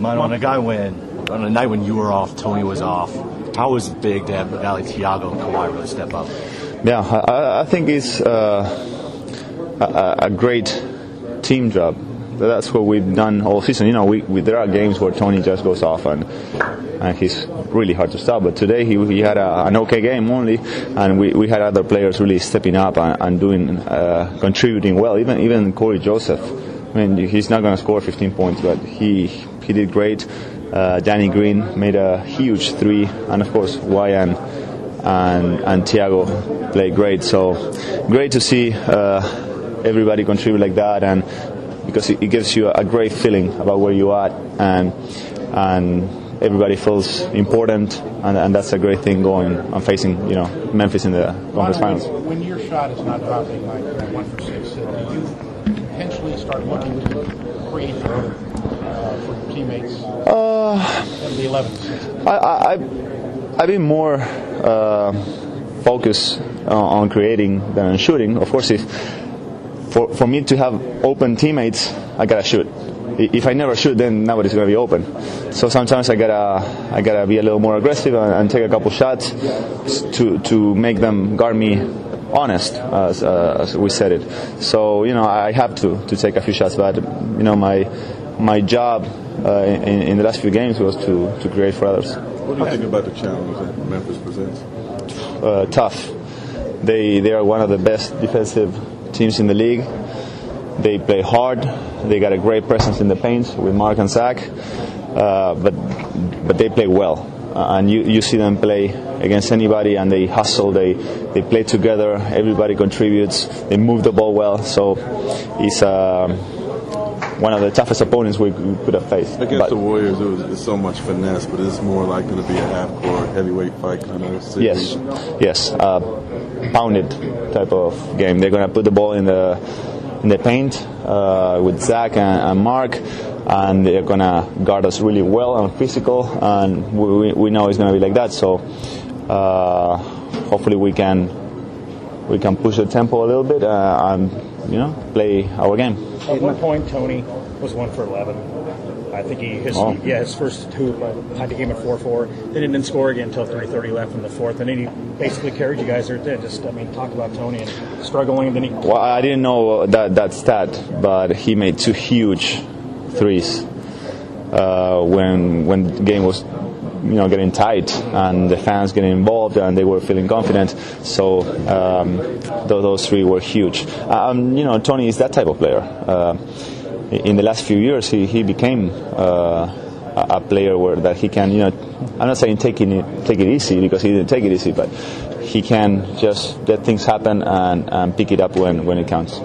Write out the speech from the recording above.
Man, on a guy when on a night when you were off, Tony was off. How was it big to have Valley Tiago and Kawhi really step up? Yeah, I, I think it's uh, a, a great team job. That's what we've done all season. You know, we, we, there are games where Tony just goes off and and he's really hard to stop. But today he, he had a, an okay game only, and we, we had other players really stepping up and, and doing uh, contributing well. Even even Cory Joseph. I mean, he's not going to score 15 points, but he he did great. Uh, Danny Green made a huge three, and of course Ryan and and Tiago played great. So great to see uh, everybody contribute like that, and because it, it gives you a, great feeling about where you are, and and everybody feels important, and, and, that's a great thing going and facing you know Memphis in the conference finals. When your shot is not dropping like one for six, do you potentially start looking to create I, I, I've been more uh, focused uh, on creating than on shooting. Of course, if for, for me to have open teammates, I gotta shoot. If I never shoot, then nobody's gonna be open. So sometimes I gotta I gotta be a little more aggressive and, and take a couple shots to to make them guard me honest, as, uh, as, we said it. So you know I have to to take a few shots, but you know my my job uh, in, in, the last few games was to, to create for others. What do you think about the challenge that Memphis presents? Uh, tough. They they are one of the best defensive teams in the league. They play hard. They got a great presence in the paint with Marc and Zach, uh, but but they play well. Uh, and you, you see them play against anybody, and they hustle. They they play together. Everybody contributes. They move the ball well. So it's. Uh, one of the toughest opponents we, could have faced. Against but, the Warriors, it was it's so much finesse, but it's more likely to be a half-court heavyweight fight kind of series. Yes, yes, uh, pounded type of game. They're going to put the ball in the in the paint uh, with Zach and, and, Marc, and they're gonna guard us really well and physical, and we, we know it's gonna be like that. So uh, hopefully we can we can push the tempo a little bit uh, and you know play our game. At one point, Tony was one for eleven. I think he his oh. yeah his first two tied the game at four four. Then he didn't score again until three thirty left in the fourth, and then he basically carried you guys there. Just I mean, talk about Tony and struggling. And then he well, I didn't know that that stat, but he made two huge threes uh, when when the game was you know getting tight and the fans getting involved and they were feeling confident. So um, those three were huge. Um, you know, Tony is that type of player. Uh, in the last few years, he, he became uh, a player where that he can, you know, I'm not saying take it, take it easy because he didn't take it easy, but he can just let things happen and, and pick it up when, when it counts.